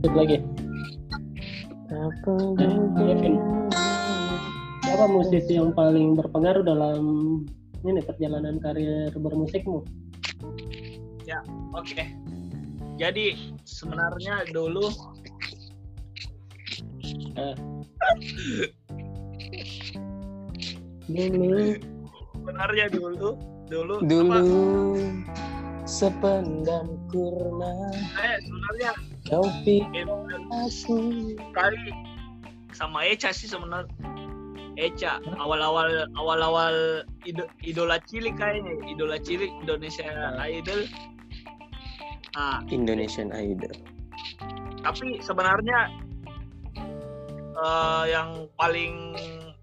Ikut lagi. Apa Kevin. Siapa musisi yang paling berpengaruh dalam ini perjalanan karir bermusikmu? Oke. Jadi sebenarnya dulu Eh. Dulu, sebenarnya dulu dulu Dulu apa, sependam kurna eh, sebenarnya aku kali sama Eca sih sebenarnya. Eca awal-awal awal-awal ido- idola cilik kayaknya. Idola cilik Indonesia Idol. Nah. Indonesian Idol. tapi sebenarnya eh, yang paling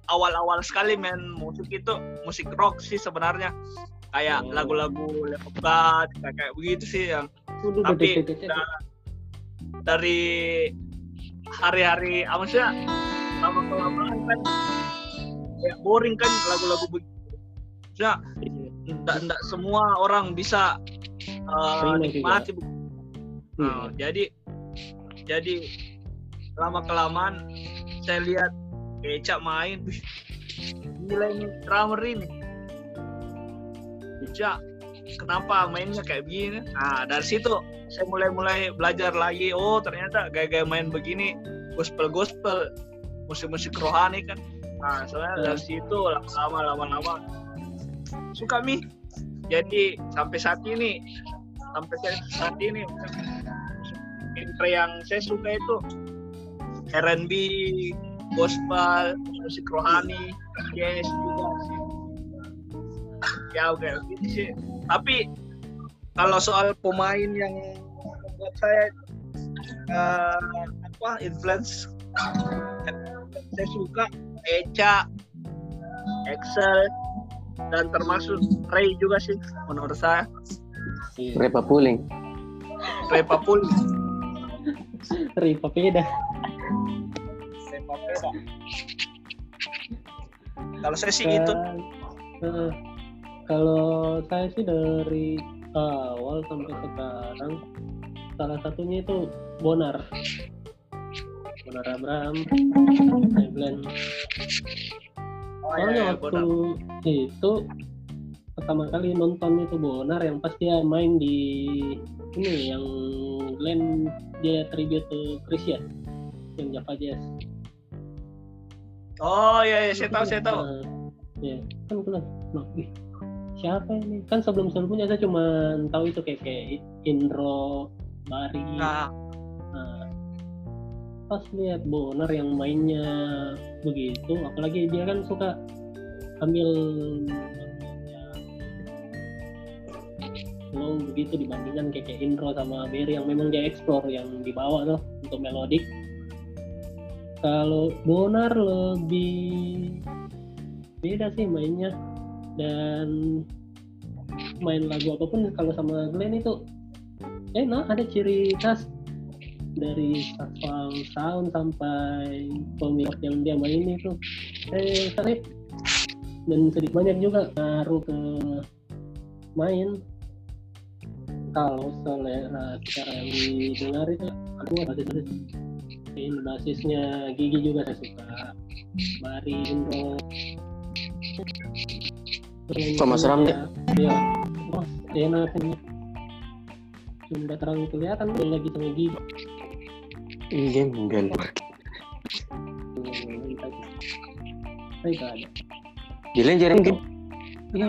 awal-awal sekali main musik itu musik rock sih sebenarnya. Kayak Oh. lagu-lagu Leopard kayak, kayak begitu sih yang tapi da- dari hari-hari apa sih lama kelamaan kan kayak boring kan lagu-lagu begitu ya enggak, enggak semua orang bisa uh, nikmati Iya. Nah, jadi jadi lama kelamaan saya lihat Eca main gila ini drummer ini Eca kenapa mainnya kayak begini? Nah dari situ saya mulai-mulai belajar lagi. Oh ternyata gaya-gaya main begini gospel gospel musik-musik rohani kan. Nah soalnya dari situ lama-lama lama-lama suka mi. Jadi sampai saat ini sampai saat ini genre yang saya suka itu R&B gospel musik rohani jazz juga sih ya oke gitu sih tapi kalau soal pemain yang buat saya eh, apa influence saya suka Eca Excel dan termasuk Ray juga sih menurut saya Iya. Repa Puling. Ray Papul Riva beda. Ray Papeda kalau saya sih itu Eh, kalau saya sih dari awal sampai sekarang salah satunya itu Bonar. Bonar Abraham, Glenn. oh, Soalnya iya, iya, waktu benar. itu pertama kali nonton itu Bonar yang pas dia main di ini yang Glenn dia tribute to Chris ya yang Java Jazz. oh iya, iya saya tahu saya tahu Nah, ya kan "Loh, ih, siapa ini? Kan sebelum sebelumnya saya cuma tahu itu kayak kayak Indro, Bari. nah Nah, pas lihat Bonar yang mainnya begitu, apalagi dia kan suka ambil slow begitu dibandingkan kayak, kayak Indro sama Berry yang memang dia explore yang dibawa tuh untuk melodik. Kalau Bonar lebih beda sih mainnya dan main lagu apa pun kalau sama Glenn itu enak ada ciri khas dari saxophone sound sampai pemilik yang dia main itu. Eh tarik dan sedikit banyak juga ngaruh ke main. Kalau selera secara yang didengar itu aku basis ini basisnya Gigi juga saya suka. Bari Indro Thomas Ramli. ya wah enak ini sudah terlalu kelihatan tuh lagi sama Gigi Iya, enggak. Nggak ada. Gila jarang mungkin. Iya,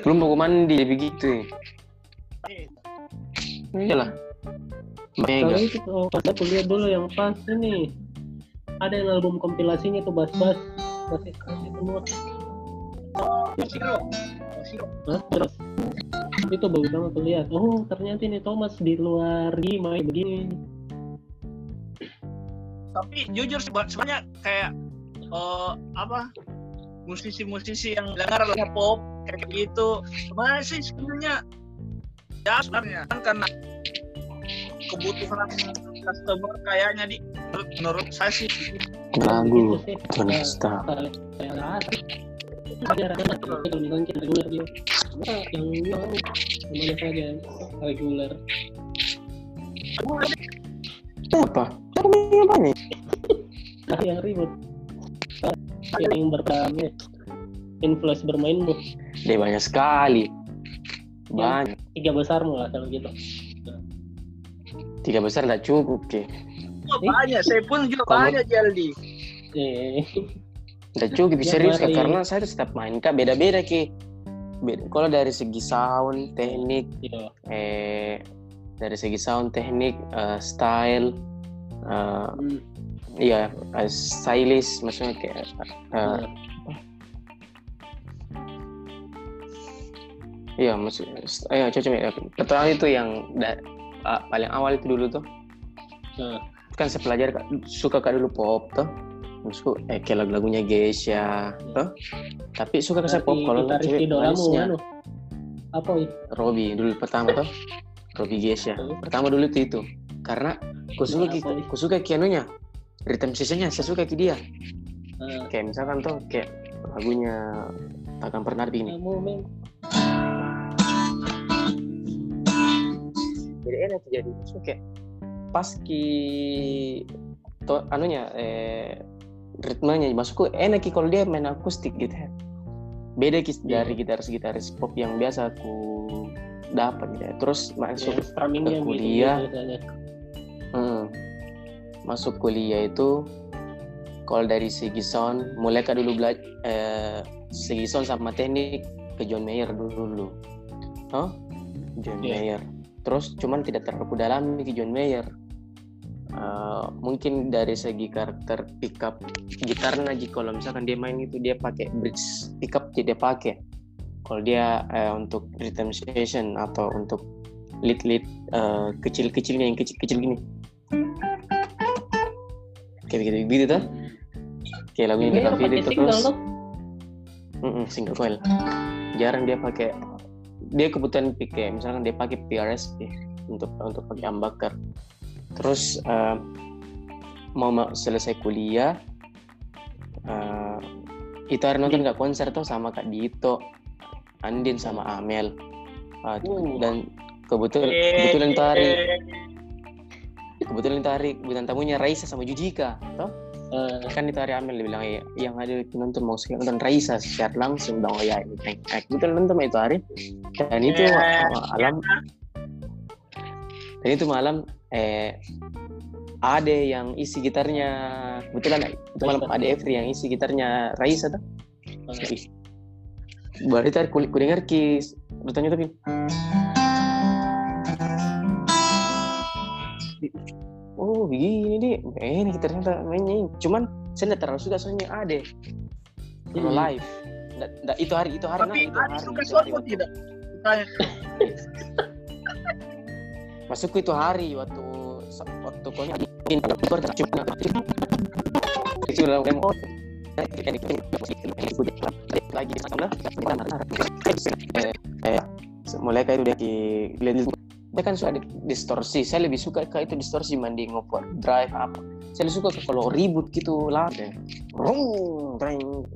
Belum mau mandi begitu. ya. Iyalah. kalau Mega. itu tuh pas aku lihat dulu yang pas ini ada yang album kompilasinya tuh bas-bas semua Siro Siro Hah? terus itu bagus banget lihat oh ternyata ini Thomas di luar di main begini tapi jujur sebenarnya kayak eh, apa musisi-musisi yang dengar lagu pop kayak gitu sebenarnya sih sebenarnya ya sebenarnya kan karena kebutuhan customer kayaknya di menurut, menurut saya sih. Gitu misalnya kita reguler dia masa yang reguler Apa? Apa nih? nah yang ribut yang bertanya influence bermainmu Dia banyak sekali. Banyak. tiga besarmu lah kalau gitu Tiga besar nggak cukup, ke. Oh, banyak, saya pun juga Kamu- banyak Jaldi. eh Nggak cukup, Ya, serius Kak. Karena saya setiap main kak beda-beda ki. Beda. Kalau dari segi sound, teknik, iya eh dari segi sound, teknik, eh, style, eh, Hmm, iya eh, stylish, maksudnya kayak eh, iya. iya maksud, ayo coba coba. Pertama itu yang da- ah, paling awal itu dulu tuh. Nah. Kan saya pelajari Kak, suka kak dulu pop tuh. Maksudku eh kayak lagu-lagunya Geisha tuh. Tapi suka ke saya pop kalau cewek manisnya. apa itu Robi dulu pertama tuh Robi Geisha Hmm. pertama dulu itu itu karena ku suka kianunya rhythm sessionnya saya suka ki dia nah, kayak misalkan tuh kayak lagunya takkan pernah begini kamu mem jadi enak tuh jadi maksudnya kayak pas ki to, anunya eh ritmenya maksudku enak ki kalau dia main akustik gitu ya beda ki Iya. dari gitaris-gitaris pop yang biasa aku dapat gitu ya. terus masuk ya, strummingnya ke kuliah. Hmm. Masuk kuliah itu kalau dari segi sound mulai kak dulu belajar eh, segi sound sama teknik ke John Mayer dulu dulu. Oh? John Iya. Mayer. Terus cuman tidak terlalu dalam ke John Mayer. Eh, mungkin dari segi karakter pickup gitarnya Ji kalau misalkan dia main itu dia pakai bridge pickup jadi dia pakai. Kalau dia eh, untuk rhythm section atau untuk lead lead kecil kecilnya yang kecil kecil gini. Kayak gitu gitu tuh kayak lagu Ini kita video itu single terus. single coil. Jarang dia pakai dia kebetulan pakai misalkan dia pakai PRSP untuk untuk pakai humbucker. Terus eh, mau ma- selesai kuliah eh, itu hari nonton nggak konser tuh sama Kak Dito Andin sama Amel. Ah, Uh. dan kebetulan kebetulan eh, kebetulan hari bintang tamunya Raisa sama Judika toh Eh, kan itu hari Amel bilang "Eh, yang ada penonton mau sekali nonton Raisa secara langsung bilang oh ya ini eh, kebetulan nonton itu hari. Dan itu Eh, malam. dan itu malam eh ada yang isi gitarnya. Kebetulan itu malam ada Evri yang isi gitarnya Raisa tuh. Eh, Ih. baru tadi ku, ku dengar ki bertanya tapi oh begini deh ini ternyata mainnya ini. cuman saya tidak terlalu suka soalnya ada. Kalau Hmm. live. Nggak- nggak, itu hari itu hari Tapi nah, hari. suka soal tidak? Masukku itu hari waktu waktu kau ini cuma kecil dalam demo. Lagi sama eh eh mulai kayak itu dia ki. Lihat dia kan suka ada distorsi. Saya lebih suka kayak itu distorsi mandi ngoper drive apa saya lebih suka kalau ribut gitu lah deh rung dreng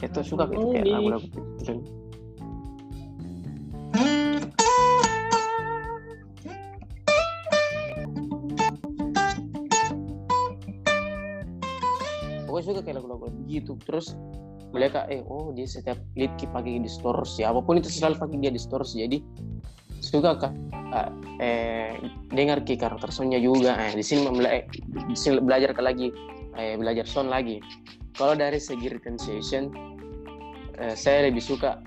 itu suka gitu kayak lagu-lagu gitu. Pokoknya suka kayak lagu-lagu begitu terus mereka eh oh dia setiap lead pakai distorsi. Apa pun itu selalu pakai dia distorsi. Jadi suka kak eh dengar ki karakter soundnya juga. Eh di sini eh, di sini belajar ke lagi. Eh, belajar sound lagi. Kalau dari segi return session eh, saya lebih suka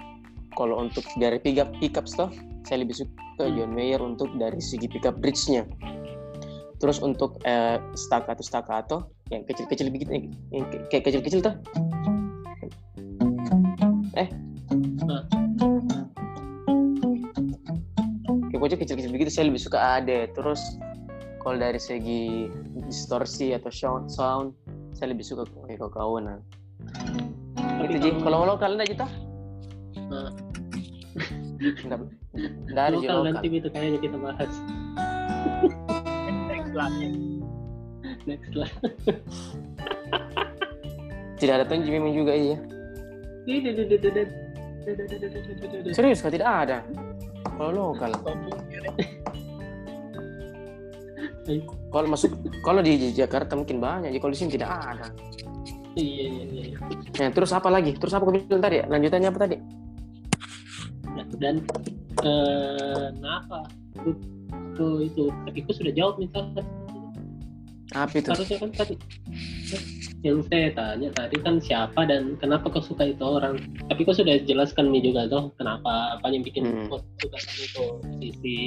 kalau untuk dari pickup pickups toh saya lebih suka Hmm. John Mayer untuk dari segi pickup bridge-nya. Terus untuk eh, staccato staccato yang kecil-kecil begitu yang, yang kayak kecil-kecil tuh. Eh Nah. pokoknya kecil-kecil begitu saya lebih suka ada terus kalau dari segi distorsi atau sound sound saya lebih suka kayak kawan tapi itu Ji. kalau lokal enggak gitu Nah. enggak enggak ada Ji lokal nanti itu kayaknya kita bahas Next lah. next lah tidak ada tuh memang juga iya. Serius kah tidak ada? Kalau lokal. Kampungnya deh. Kalau masuk kalau di Jakarta mungkin banyak, jadi kalau di sini tidak ada. Iya, iya, iya. Nah, terus apa lagi? Terus apa kau bilang tadi? Lanjutannya apa tadi? Nah, dan eh kenapa itu, itu itu tapi aku sudah jawab misalnya Apa itu? harusnya kan tadi yang saya tanya tadi kan siapa dan kenapa kau suka itu orang. Tapi kau sudah jelaskan nih juga tuh kenapa apa yang bikin Hmm. kau suka sama itu sisi.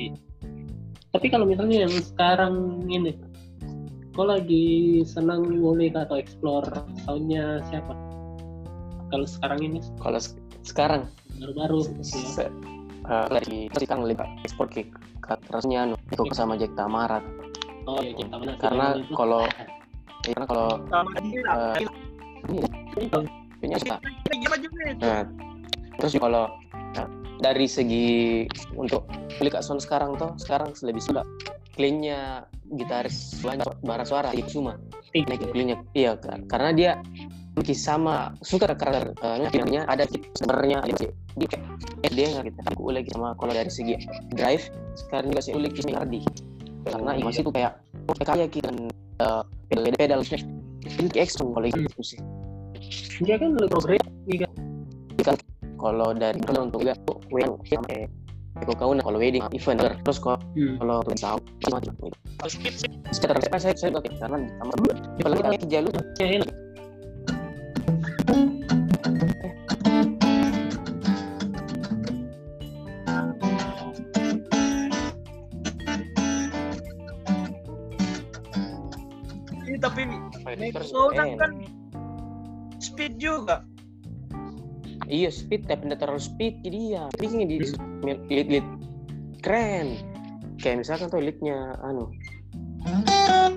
Tapi kalau misalnya yang sekarang ini kau lagi senang ngulik atau explore soundnya siapa? Kalau sekarang ini? Kalau se- sekarang? Baru-baru ya. se- eh, lagi sekarang lebih ekspor ke anu itu sama Jack Tamara. Oh ya mana sih karena kalau ya, karena kalau dia. Eh, suka Ini itu? Nah, terus kalau nah, dari segi untuk klik sound sekarang tuh sekarang lebih suka cleannya gitaris banyak bara suara di Kusuma Tik. naik cleannya iya kan karena dia mungkin sama suka karakter uh, nya ada sebenarnya ada di eh, dia nggak kita aku ulik sama kalau dari segi drive sekarang juga saya ulik ini Ardi karena masih itu kayak kayak kita uh, pedal pedal ini extra kalau itu sih. Dia kan lebih progres kalau dari kalau untuk juga wedding sampai Eko kau kalau wedding event terus kalau hmm. kalau itu Harus skip sih. sekitar saya saya saya karena sama apalagi kita jalur terus eh, kan speed juga. iya speed tapi tidak terlalu speed jadi ya bikin di lead lead keren. Kayak misalkan tuh leadnya anu.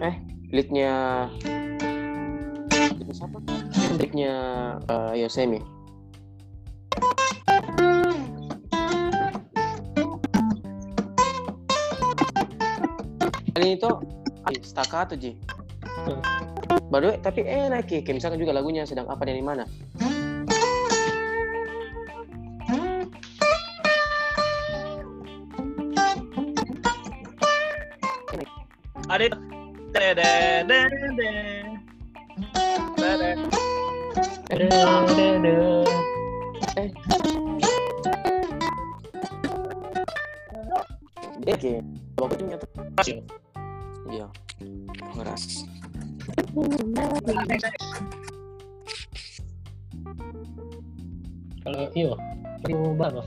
Eh leadnya leadnya siapa? Leadnya uh, Yosemi kali itu ah, staccato ji baru tapi enak ya kayak misalkan juga lagunya sedang apa dan di mana Ada ada. Oke, waktunya tuh. Iya. Ngeras. Kalau iyo, bagus.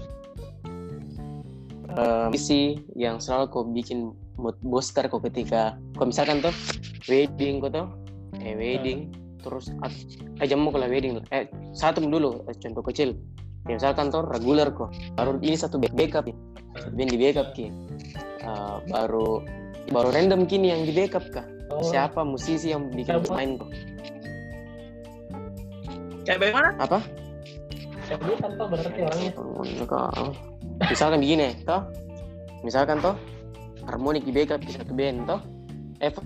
Eh, misi yang selalu kau bikin mood booster kau ketika kau misalkan tuh wedding kau tuh eh wedding terus at- eh jamu kalau wedding eh satu dulu eh, contoh kecil. Ya, misalkan tuh regular kok baru ini satu back- backup nih. Satu band di backup ki. Eh, baru baru random kini yang di backup kah Oh, siapa musisi yang bikin Siapa? main kok Kayak bagaimana? apa Siapa dia tanpa berarti orangnya. Misalkan begini toh misalkan toh harmonik di backup di satu band toh eh for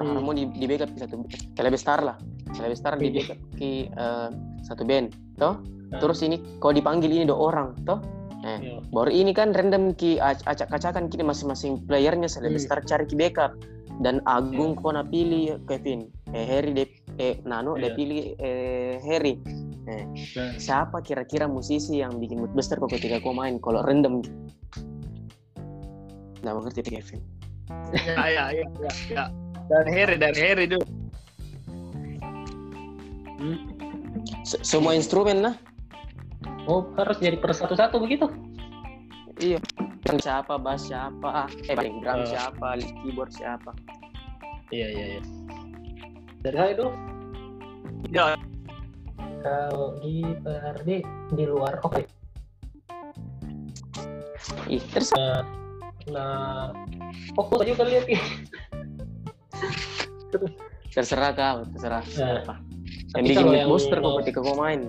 Hmm. harmoni di, di backup di satu Celebestar lah Celebestar di backup di eh, satu band toh Hmm. terus ini kalau dipanggil ini dua orang toh Iyo. baru ini kan random ki ac- acak-acakan kini masing-masing playernya Hmm. Celebestar cari ki backup dan Agung kau na pilih Kevin eh Harry de eh Nano dia Iya. pilih eh Harry eh, Nah, siapa kira-kira musisi yang bikin mood booster kok ketika kau main kalau random nggak mengerti Kevin Ya, ya, ya, ya, ya. Dan Harry, dan Harry dulu. hmm. Se- semua instrumen lah Oh, harus jadi per satu-satu begitu? Iya yang siapa bass siapa eh paling drum Eh. siapa keyboard siapa Iya, iya, iya. Dari saya dulu, Ya, kalau gitar di di luar oke. ih terus Nah, fokus aja kali ya. terserah kau terserah Nah, apa yang bikin yang booster kok mau- ketika kau main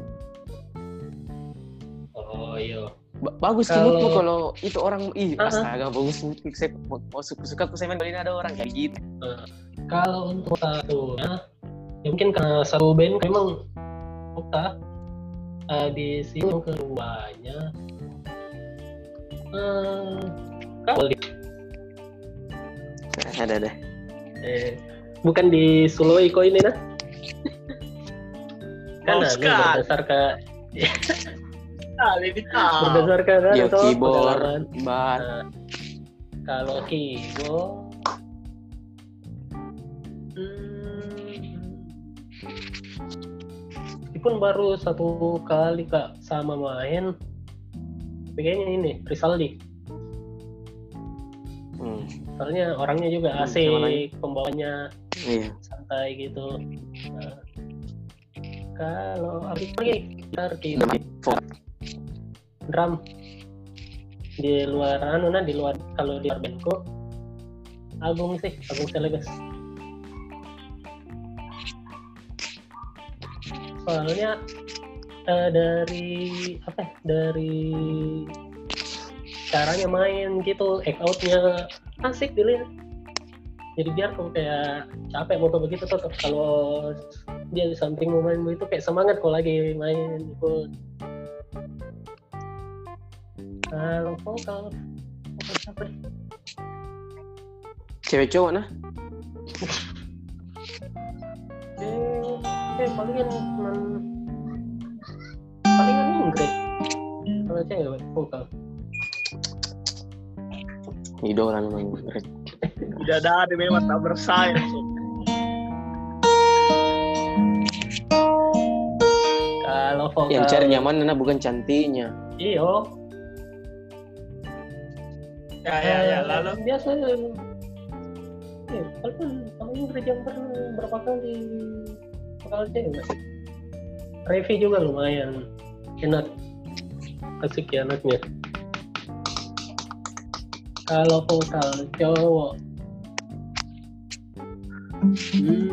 Oh iya. Ba- bagus Kalau- moodmu kalau itu orang ih Ah, ah. astaga bagus moodku saya mau, suka suka aku saya main ini ada orang kayak gitu. Kalau untuk satu, ya mungkin karena satu band memang suka eh, di sini yang keduanya eh kalau di- ada ada. Eh, bukan di Suloiko ini nah. Kan Oh, ada Skat. berdasarkan Kali ini tahu. berdasarkan kan Yo toh, keyboard ban Nah, kalau keyboard hmm, pun baru satu kali kak sama main. Tapi kayaknya ini Risaldi hmm. soalnya orangnya juga Hmm, asik pembawanya iya. santai gitu. Nah, kalau habis lagi gitar keyboard drum. Di luar anu nah di luar kalau di luar bandku. Agung sih Agung Selebes soalnya eh, dari apa ya, dari caranya main gitu act outnya asik dilihat. Jadi biar kok kayak capek mau begitu tuh kalau dia di samping mau main itu kayak semangat kok lagi main ikut kalau vokal vokal siapa nih? cewek cowok nah eh, eh palingan cuman palingan Ingrid kalau cewek vokal idola memang Red. Tidak ada memang tak bersaing. kalau vokal yang cari nyaman nah bukan cantiknya iyo Ya ya ya. Lalu? biasa. Eh, paling kalau Ingrid yang pernah berapa kali vokal cewek Revi juga lumayan enak. Asik ya anaknya. Kalau vokal cowok hmm,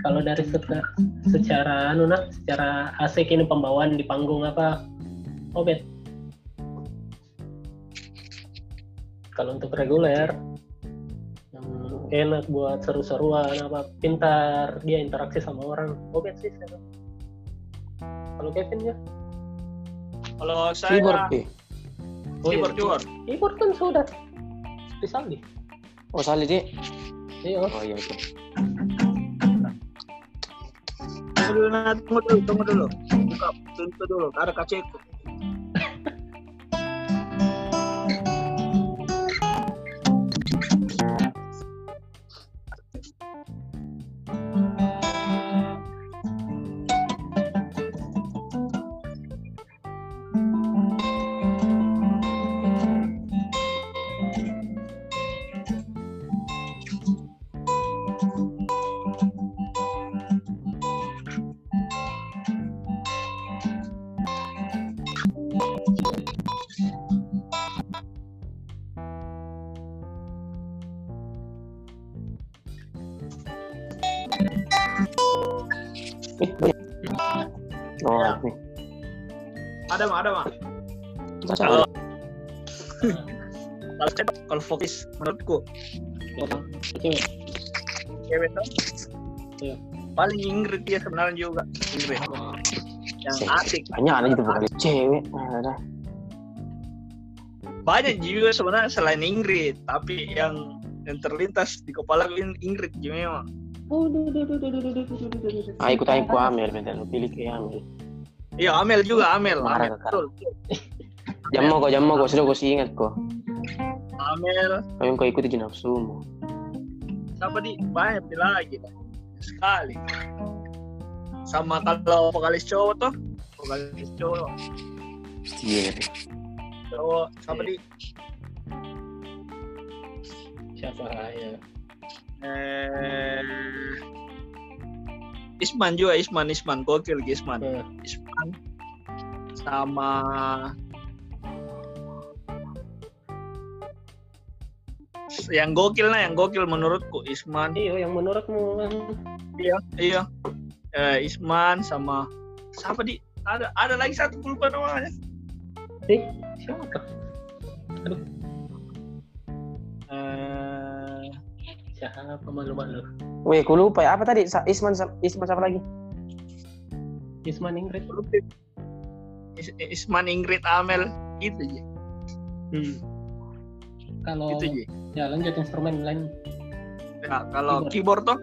kalau dari seca- secara anu nah secara asik ini pembawaan di panggung apa? Obet kalau untuk reguler yang enak buat seru-seruan apa pintar dia interaksi sama orang obet sih saya. kalau Kevin ya kalau saya keyboard eh. Oh, iya. keyboard keyboard kan sudah disaldi oh salih deh iya oh iya oke Tunggu dulu, tunggu dulu, tunggu dulu. Buka pintu dulu, ada kaceku. Eh banyak. Oh Ya. nih Ada mah, ada mah. Kalau kalau saya kalau fokus menurutku. Cewek cewek tuh Iya. paling Ingrid dia sebenarnya juga. Ingrid. Yang asik. Banyak ada gitu bukan cewek. Ada banyak juga sebenarnya selain Ingrid. Tapi yang yang terlintas di kepala gue Ingrid juga memang Ah ikutan ku Amel bentar, pilih ke Amel. Iya Amel juga Amel. Marah kakak. Jam mau kok, jam mau kok, sudah kau ingat kok. Amel. Kau yang kau ikuti nafsumu. Siapa di banyak lagi sekali. Sama kalau vokalis cowok tuh, vokalis cowok. Iya. Yeah. Cowok siapa di? Siapa ya? Eh, Isman juga Isman Isman. Gokil Isman. Isman sama yang gokil nah yang gokil menurutku Isman. Iyo yang menurutmu kan? Iya iya. Eh, Isman sama siapa di? Ada ada lagi satu lupa namanya. Eh siapa? Eh. Siapa malu-malu Weh, ku lupa ya. Apa tadi? Sa- Isman, sa- Isman siapa lagi? Isman Ingrid Is- Isman Ingrid Amel gitu aja hmm. kalau gitu aja ya lanjut instrumen lain Ya, kalau keyboard toh,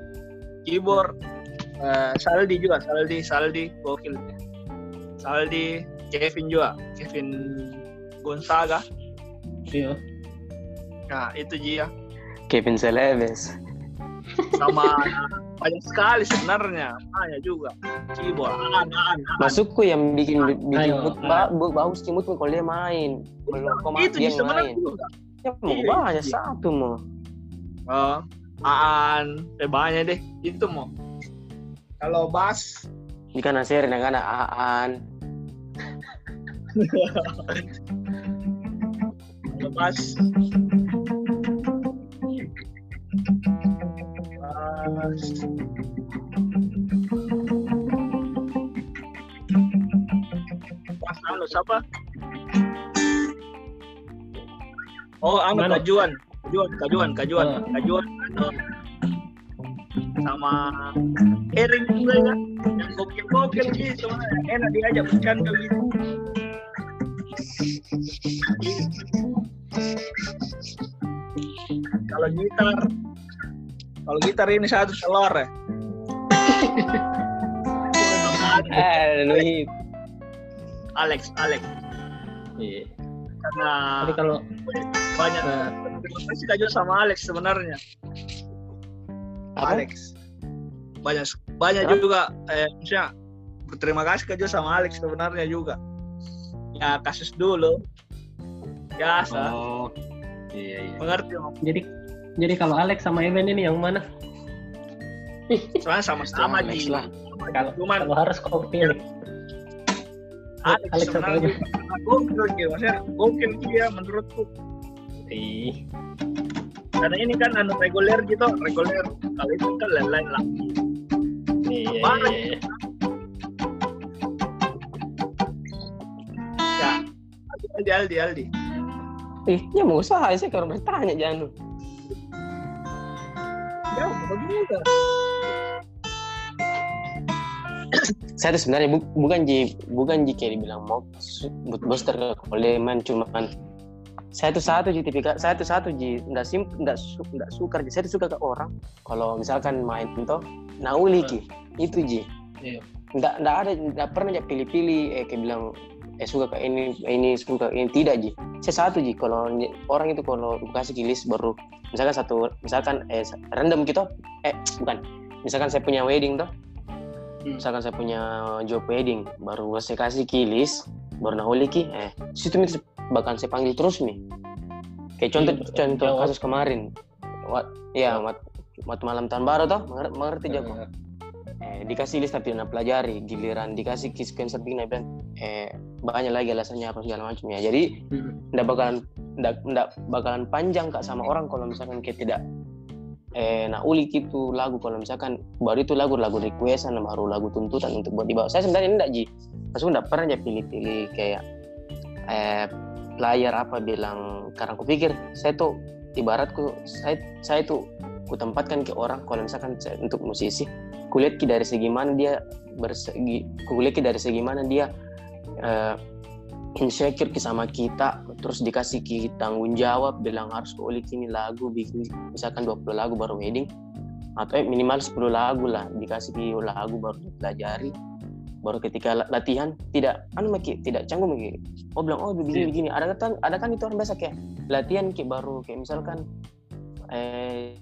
keyboard eh, Saldi juga, Saldi, Saldi, gokil. Saldi, Kevin juga, Kevin Gonzaga. iya Nah, itu dia. Kevin Celebes. Sama banyak sekali sebenarnya, banyak juga. Keyboard. Masukku yang bikin bikin Ayo, mood ba, ba- bagus mood kalau dia main. Kalau kau Itu dia main. Ya mau Iya, banyak iya. satu mau. Oh, Aan, eh banyak deh. Itu mau. Kalau bass, Ini kan Nasir yang ada Aan. kalau Bass anu siapa? Oh, anu Mana? kajuan. Kajuan, kajuan, kajuan, Ah. kajuan. anu. Sama Erin juga ya. Yang gokil-gokil gitu. Enak diajak bercanda gitu. Kalau gitar, kalau gitar ini satu telur ya. Eh, Louis. Alex, Alex. iya Karena tapi kalau banyak terima kasih Kak Jo sama Alex sebenarnya. Apa? Alex. Banyak banyak juga eh maksudnya berterima kasih Kak Jo sama Alex sebenarnya juga. Ya kasus dulu. Biasa, oh iya iya mengerti Om. jadi jadi kalau Alex sama Evan ini yang mana Soalnya sama-sama Ji. lah. kalau Cuman kalau harus kau pilih Alex, Alex sebenarnya aja. gokil gitu. Maksudnya gokil dia menurutku. Ih, Karena ini kan anu reguler gitu, reguler. Kalau itu kan lain-lain lah. iya, Mana? iya, iya. Ya. Aldi, Aldi, Aldi. Ih, ya mau usaha sih kalau bertanya jangan. Ya, begitu. Saya tuh sebenarnya bu- bukan ji bukan ji kayak dibilang mau buat booster ke koleman cuman saya tuh satu ji tipikal saya tuh satu ji nggak sim nggak su, nggak suka ji saya tuh suka ke orang kalau misalkan main toh nauli ki itu ji Iya. nggak nggak ada nggak pernah ya pilih-pilih eh kayak bilang eh suka ke ini ini suka ke ini tidak ji saya satu ji kalau orang itu kalau kasih kilis baru misalkan satu misalkan eh random gitu eh bukan misalkan saya punya wedding toh Hmm. misalkan saya punya job wedding baru saya kasih kilis baru nahuli ki eh situ bakal saya panggil terus nih kayak contoh Iya, betul. contoh Jawab. kasus kemarin Wat, ya mat, waktu malam tahun baru toh mengerti, mengerti Iya. Eh, dikasih list tapi nak pelajari giliran dikasih kis cancer bikin bilang eh banyak lagi alasannya apa segala macam ya jadi Hmm. ndak bakalan ndak, ndak bakalan panjang kak sama orang kalau misalkan kayak tidak eh nah uli gitu lagu. Kalau misalkan baru itu lagu lagu requestan baru lagu tuntutan untuk buat dibawa. Saya sebenarnya enggak ji. Maksudnya enggak pernah ya pilih-pilih kayak eh player apa bilang karena aku pikir saya tuh ibaratku saya saya tuh ku tempatkan ke orang kalau misalkan saya, untuk musisi kulihat ki dari segi mana dia bersegi kulihat ki dari segi mana dia eh, insecure sama kita terus dikasih ki tanggung jawab bilang harus kulik ini lagu bikin misalkan 20 lagu baru wedding atau eh, minimal 10 lagu lah dikasih lagu baru dipelajari baru ketika la- latihan tidak anu maki tidak canggung maki oh bilang oh begini Iya. begini. Ada kan ada kan itu orang biasa kayak latihan ki baru kayak misalkan eh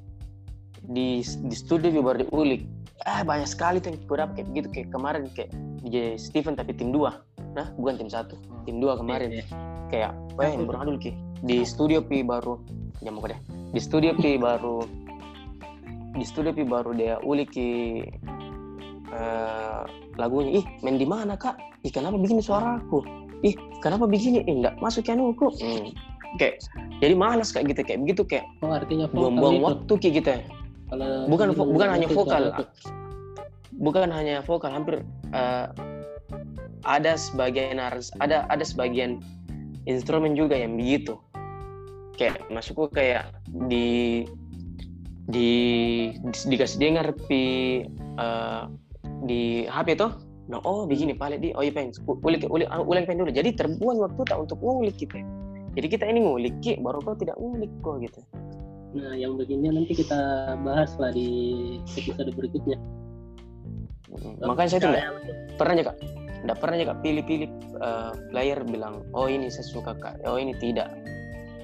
di di studio baru diulik eh banyak sekali tuh yang kurang kayak begitu. Kayak kemarin kayak DJ Steven tapi tim 2 nah bukan tim satu tim 2 kemarin. Iya, iya. kayak wah yang dulu ki. Di studio pi baru ya mau deh di studio pi baru di studio pi baru dia ulik ki. Eh, lagunya ih main di mana kak? Ih kenapa begini suaraku ih kenapa begini? Ih enggak masuk ya nuku hmm. kayak jadi malas kayak gitu kayak begitu kayak oh artinya buang-buang waktu ki kita kalau bukan vo- bukan hanya vokal itu. bukan hanya vokal hampir eh, ada sebagian harus ada ada sebagian instrumen juga yang begitu. Kayak masukku kayak di di, di- dikasih dengar pi eh, di HP tuh nah oh begini paling di oh iya pengen ulik ulik ulang pengen dulu. Jadi terbuang waktu tak untuk ngulik kita jadi kita ini ngulik ki baru kau tidak ngulik kok gitu Nah, yang begini nanti kita bahas lah di episode berikutnya. Mm, makanya saya tuh Ya, nggak ya, betul. pernah aja kak nggak pernah aja kak pilih-pilih eh, player bilang oh ini saya suka kak oh ini tidak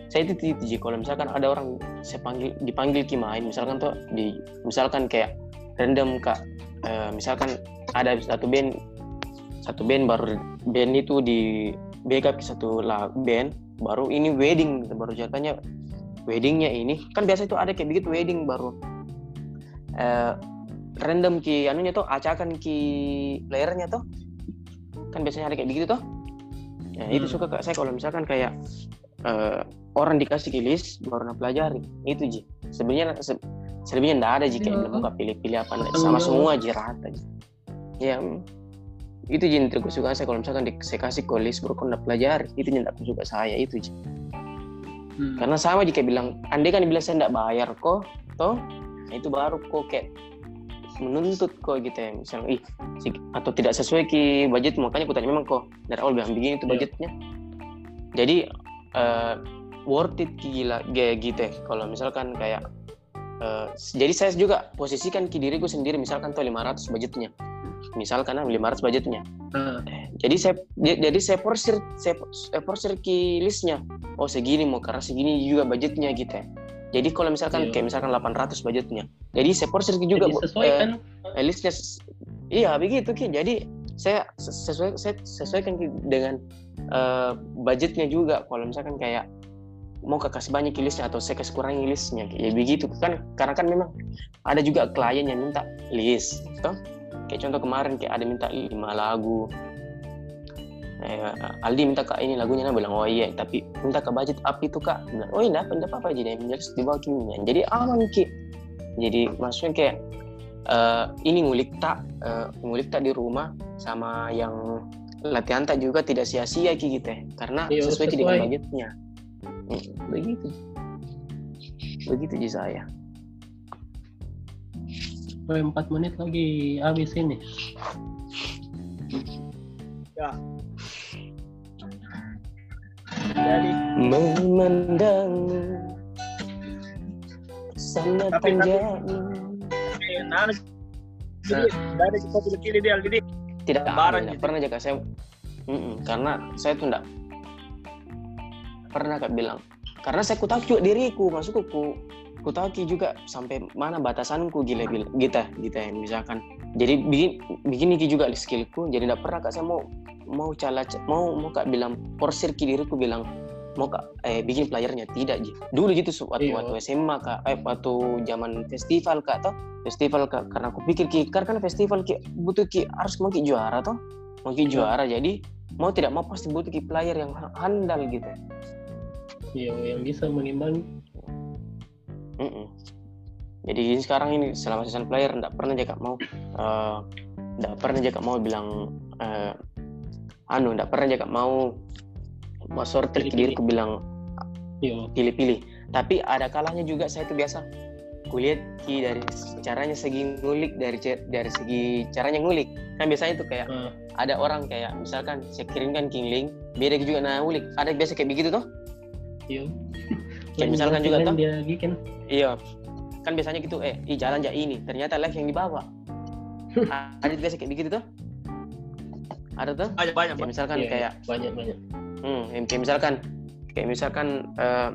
saya itu Ji. kalau misalkan ada orang saya panggil dipanggil ki main misalkan tuh di misalkan kayak random kak eh, misalkan ada satu band satu band baru band itu di backup ke satu lah band baru ini wedding baru jatahnya weddingnya ini kan biasa itu ada kayak begitu wedding baru. Eh, random ki anunya tuh acakan ki playernya tuh. Kan biasanya ada kayak begitu tuh. Ya, itu Hmm. suka kak saya kalau misalkan kayak eh, orang dikasih ki list baru nak pelajari. Itu ji. Sebenarnya se- selebihnya ndak ada ji kayak Ya. belum buka pilih-pilih apa. Tanggung sama semua ji rata ji. Ya mm. itu ji yang suka saya kalau misalkan di, saya kasih ke list baru kau pelajari? Itu yang ndak suka saya itu ji Hmm. karena sama jika bilang andai kan dibilang saya ndak bayar kok toh nah itu baru kok kayak menuntut kok gitu ya misalnya ih atau tidak sesuai ki budget makanya aku tanya memang kok dari awal bilang begini itu Iya. budgetnya? Jadi eh, worth it ki gila kayak gitu ya. Kalau misalkan kayak eh, jadi saya juga posisikan ki diriku sendiri misalkan tuh 500 budgetnya. Misalkan ah, 500 budgetnya. Ah, jadi saya jadi saya porsir saya, saya porsir ki listnya oh segini mau karena segini juga budgetnya gitu ya jadi kalau misalkan Iya. kayak misalkan 800 budgetnya jadi saya porsir ki juga jadi Bu. sesuaikan. Eh, listnya iya begitu ki jadi saya ses- sesuai saya sesuaikan dengan eh, budgetnya juga kalau misalkan kayak mau kasih banyak listnya atau saya kasih kurangi listnya ya begitu kan karena kan memang ada juga klien yang minta list toh kayak contoh kemarin kayak ada minta lima lagu eh, Aldi minta kak ini lagunya nah bilang oh iya tapi minta ke budget up itu kak. Bilang oh iya apa apa? Jadi yang jelas di bawah kimia jadi aman ki. Jadi maksudnya kayak eh, ini ngulik tak eh, ngulik tak di rumah sama yang latihan tak juga tidak sia-sia ki gitu ya. Karena Iya, sesuai, sesuai. dengan budgetnya. Hmm, begitu. Begitu ji saya. Empat menit lagi habis ini. Jadi memandang sangat eh, nah, jadi dari kita pilih pilih dia jadi tidak Lebaran tidak gitu. pernah jaga. Saya Mm-mm, karena saya tuh enggak pernah kak bilang. Karena saya ku tahu juga diriku maksudku. ku ku tahu ki juga sampai mana batasanku gila gila gitu gitu ya misalkan jadi bikin begini ki juga skillku jadi tidak pernah kak saya mau mau cala mau mau kak bilang porsir ki diriku bilang mau kak eh bikin playernya tidak ji dulu gitu waktu Iya. waktu SMA kak eh waktu zaman festival kak toh festival kak karena aku pikir ki karena kan festival ki butuh ki harus mau ki juara toh mau ki Iya. juara jadi mau tidak mau pasti butuh ki player yang ha- handal gitu Iya, yang bisa mengimbangi. Mm-mm. Jadi sekarang ini selama season player nggak pernah jaga mau eh, nggak pernah jaga mau bilang eh, anu nggak pernah jaga mau mau sortir diriku bilang pilih-pilih. Tapi ada kalanya juga saya tuh biasa kulihat ki dari caranya segi ngulik dari dari segi caranya ngulik. Kan biasanya tuh kayak Ah, ada orang kayak misalkan saya kirimkan King Link, beda juga nah ngulik. Ada biasa kayak begitu tuh? iya. Kayak misalkan juga toh? dia bikin. Iya. Kan biasanya gitu, eh, ih jalan aja ini. Ternyata live yang dibawa. ada biasa kayak begitu tuh? Ada tuh? banyak banyak Kayak misalkan Iya, kayak, banyak banyak. hmm, kayak misalkan, kayak misalkan, eh,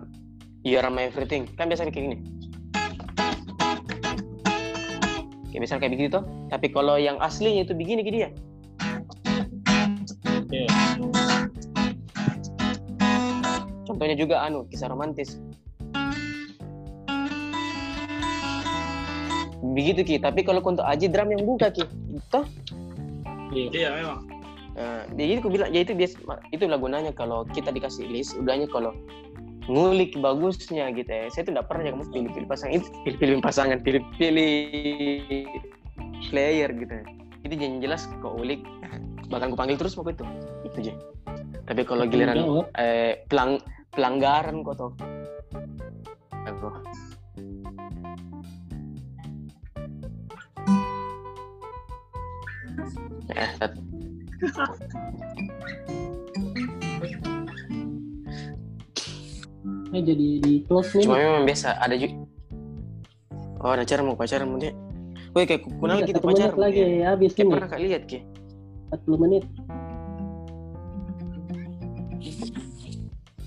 you are my everything. Kan biasanya kayak gini. Kayak misal kayak begitu tuh. Tapi kalau yang aslinya itu begini gitu ya. Iya. Contohnya juga anu, kisah romantis. Begitu Ki, tapi kalau untuk Aji drum yang buka Ki. Toh? Iya. iya memang. Nah, jadi aku bilang ya itu biasa itu lah gunanya kalau kita dikasih list udahnya kalau ngulik bagusnya gitu ya. Saya tuh tidak pernah kamu pilih-pilih pasangan. Itu pilih-pilih pasangan pilih-pilih player gitu. Ya itu yang jelas kau ulik bakal aku panggil terus pokoknya itu itu aja. Tapi kalau giliran eh, pelang pelanggaran kok tuh aku Tat- Eh jadi di close nih. cuma memang biasa ada juga. Oh, ada cara mau pacaran mau dia. Woi, kayak kunal kita pacaran. lagi ya habis ini. pernah kak lihat ke? 40 menit.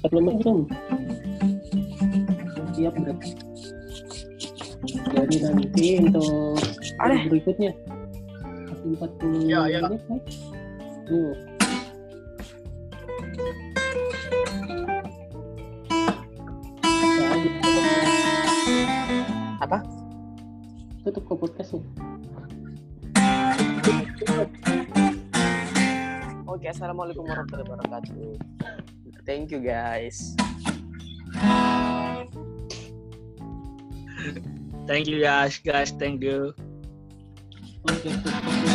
40 menit belum? Siap berarti. Jadi nanti untuk berikutnya 40 Ya, ya. menit kan? Tuh. Ya, Apa? tutup ke podcast nih. Oke, assalamualaikum warahmatullahi wabarakatuh. Thank you guys. Thank you guys, guys. Thank you. Oke, tutup.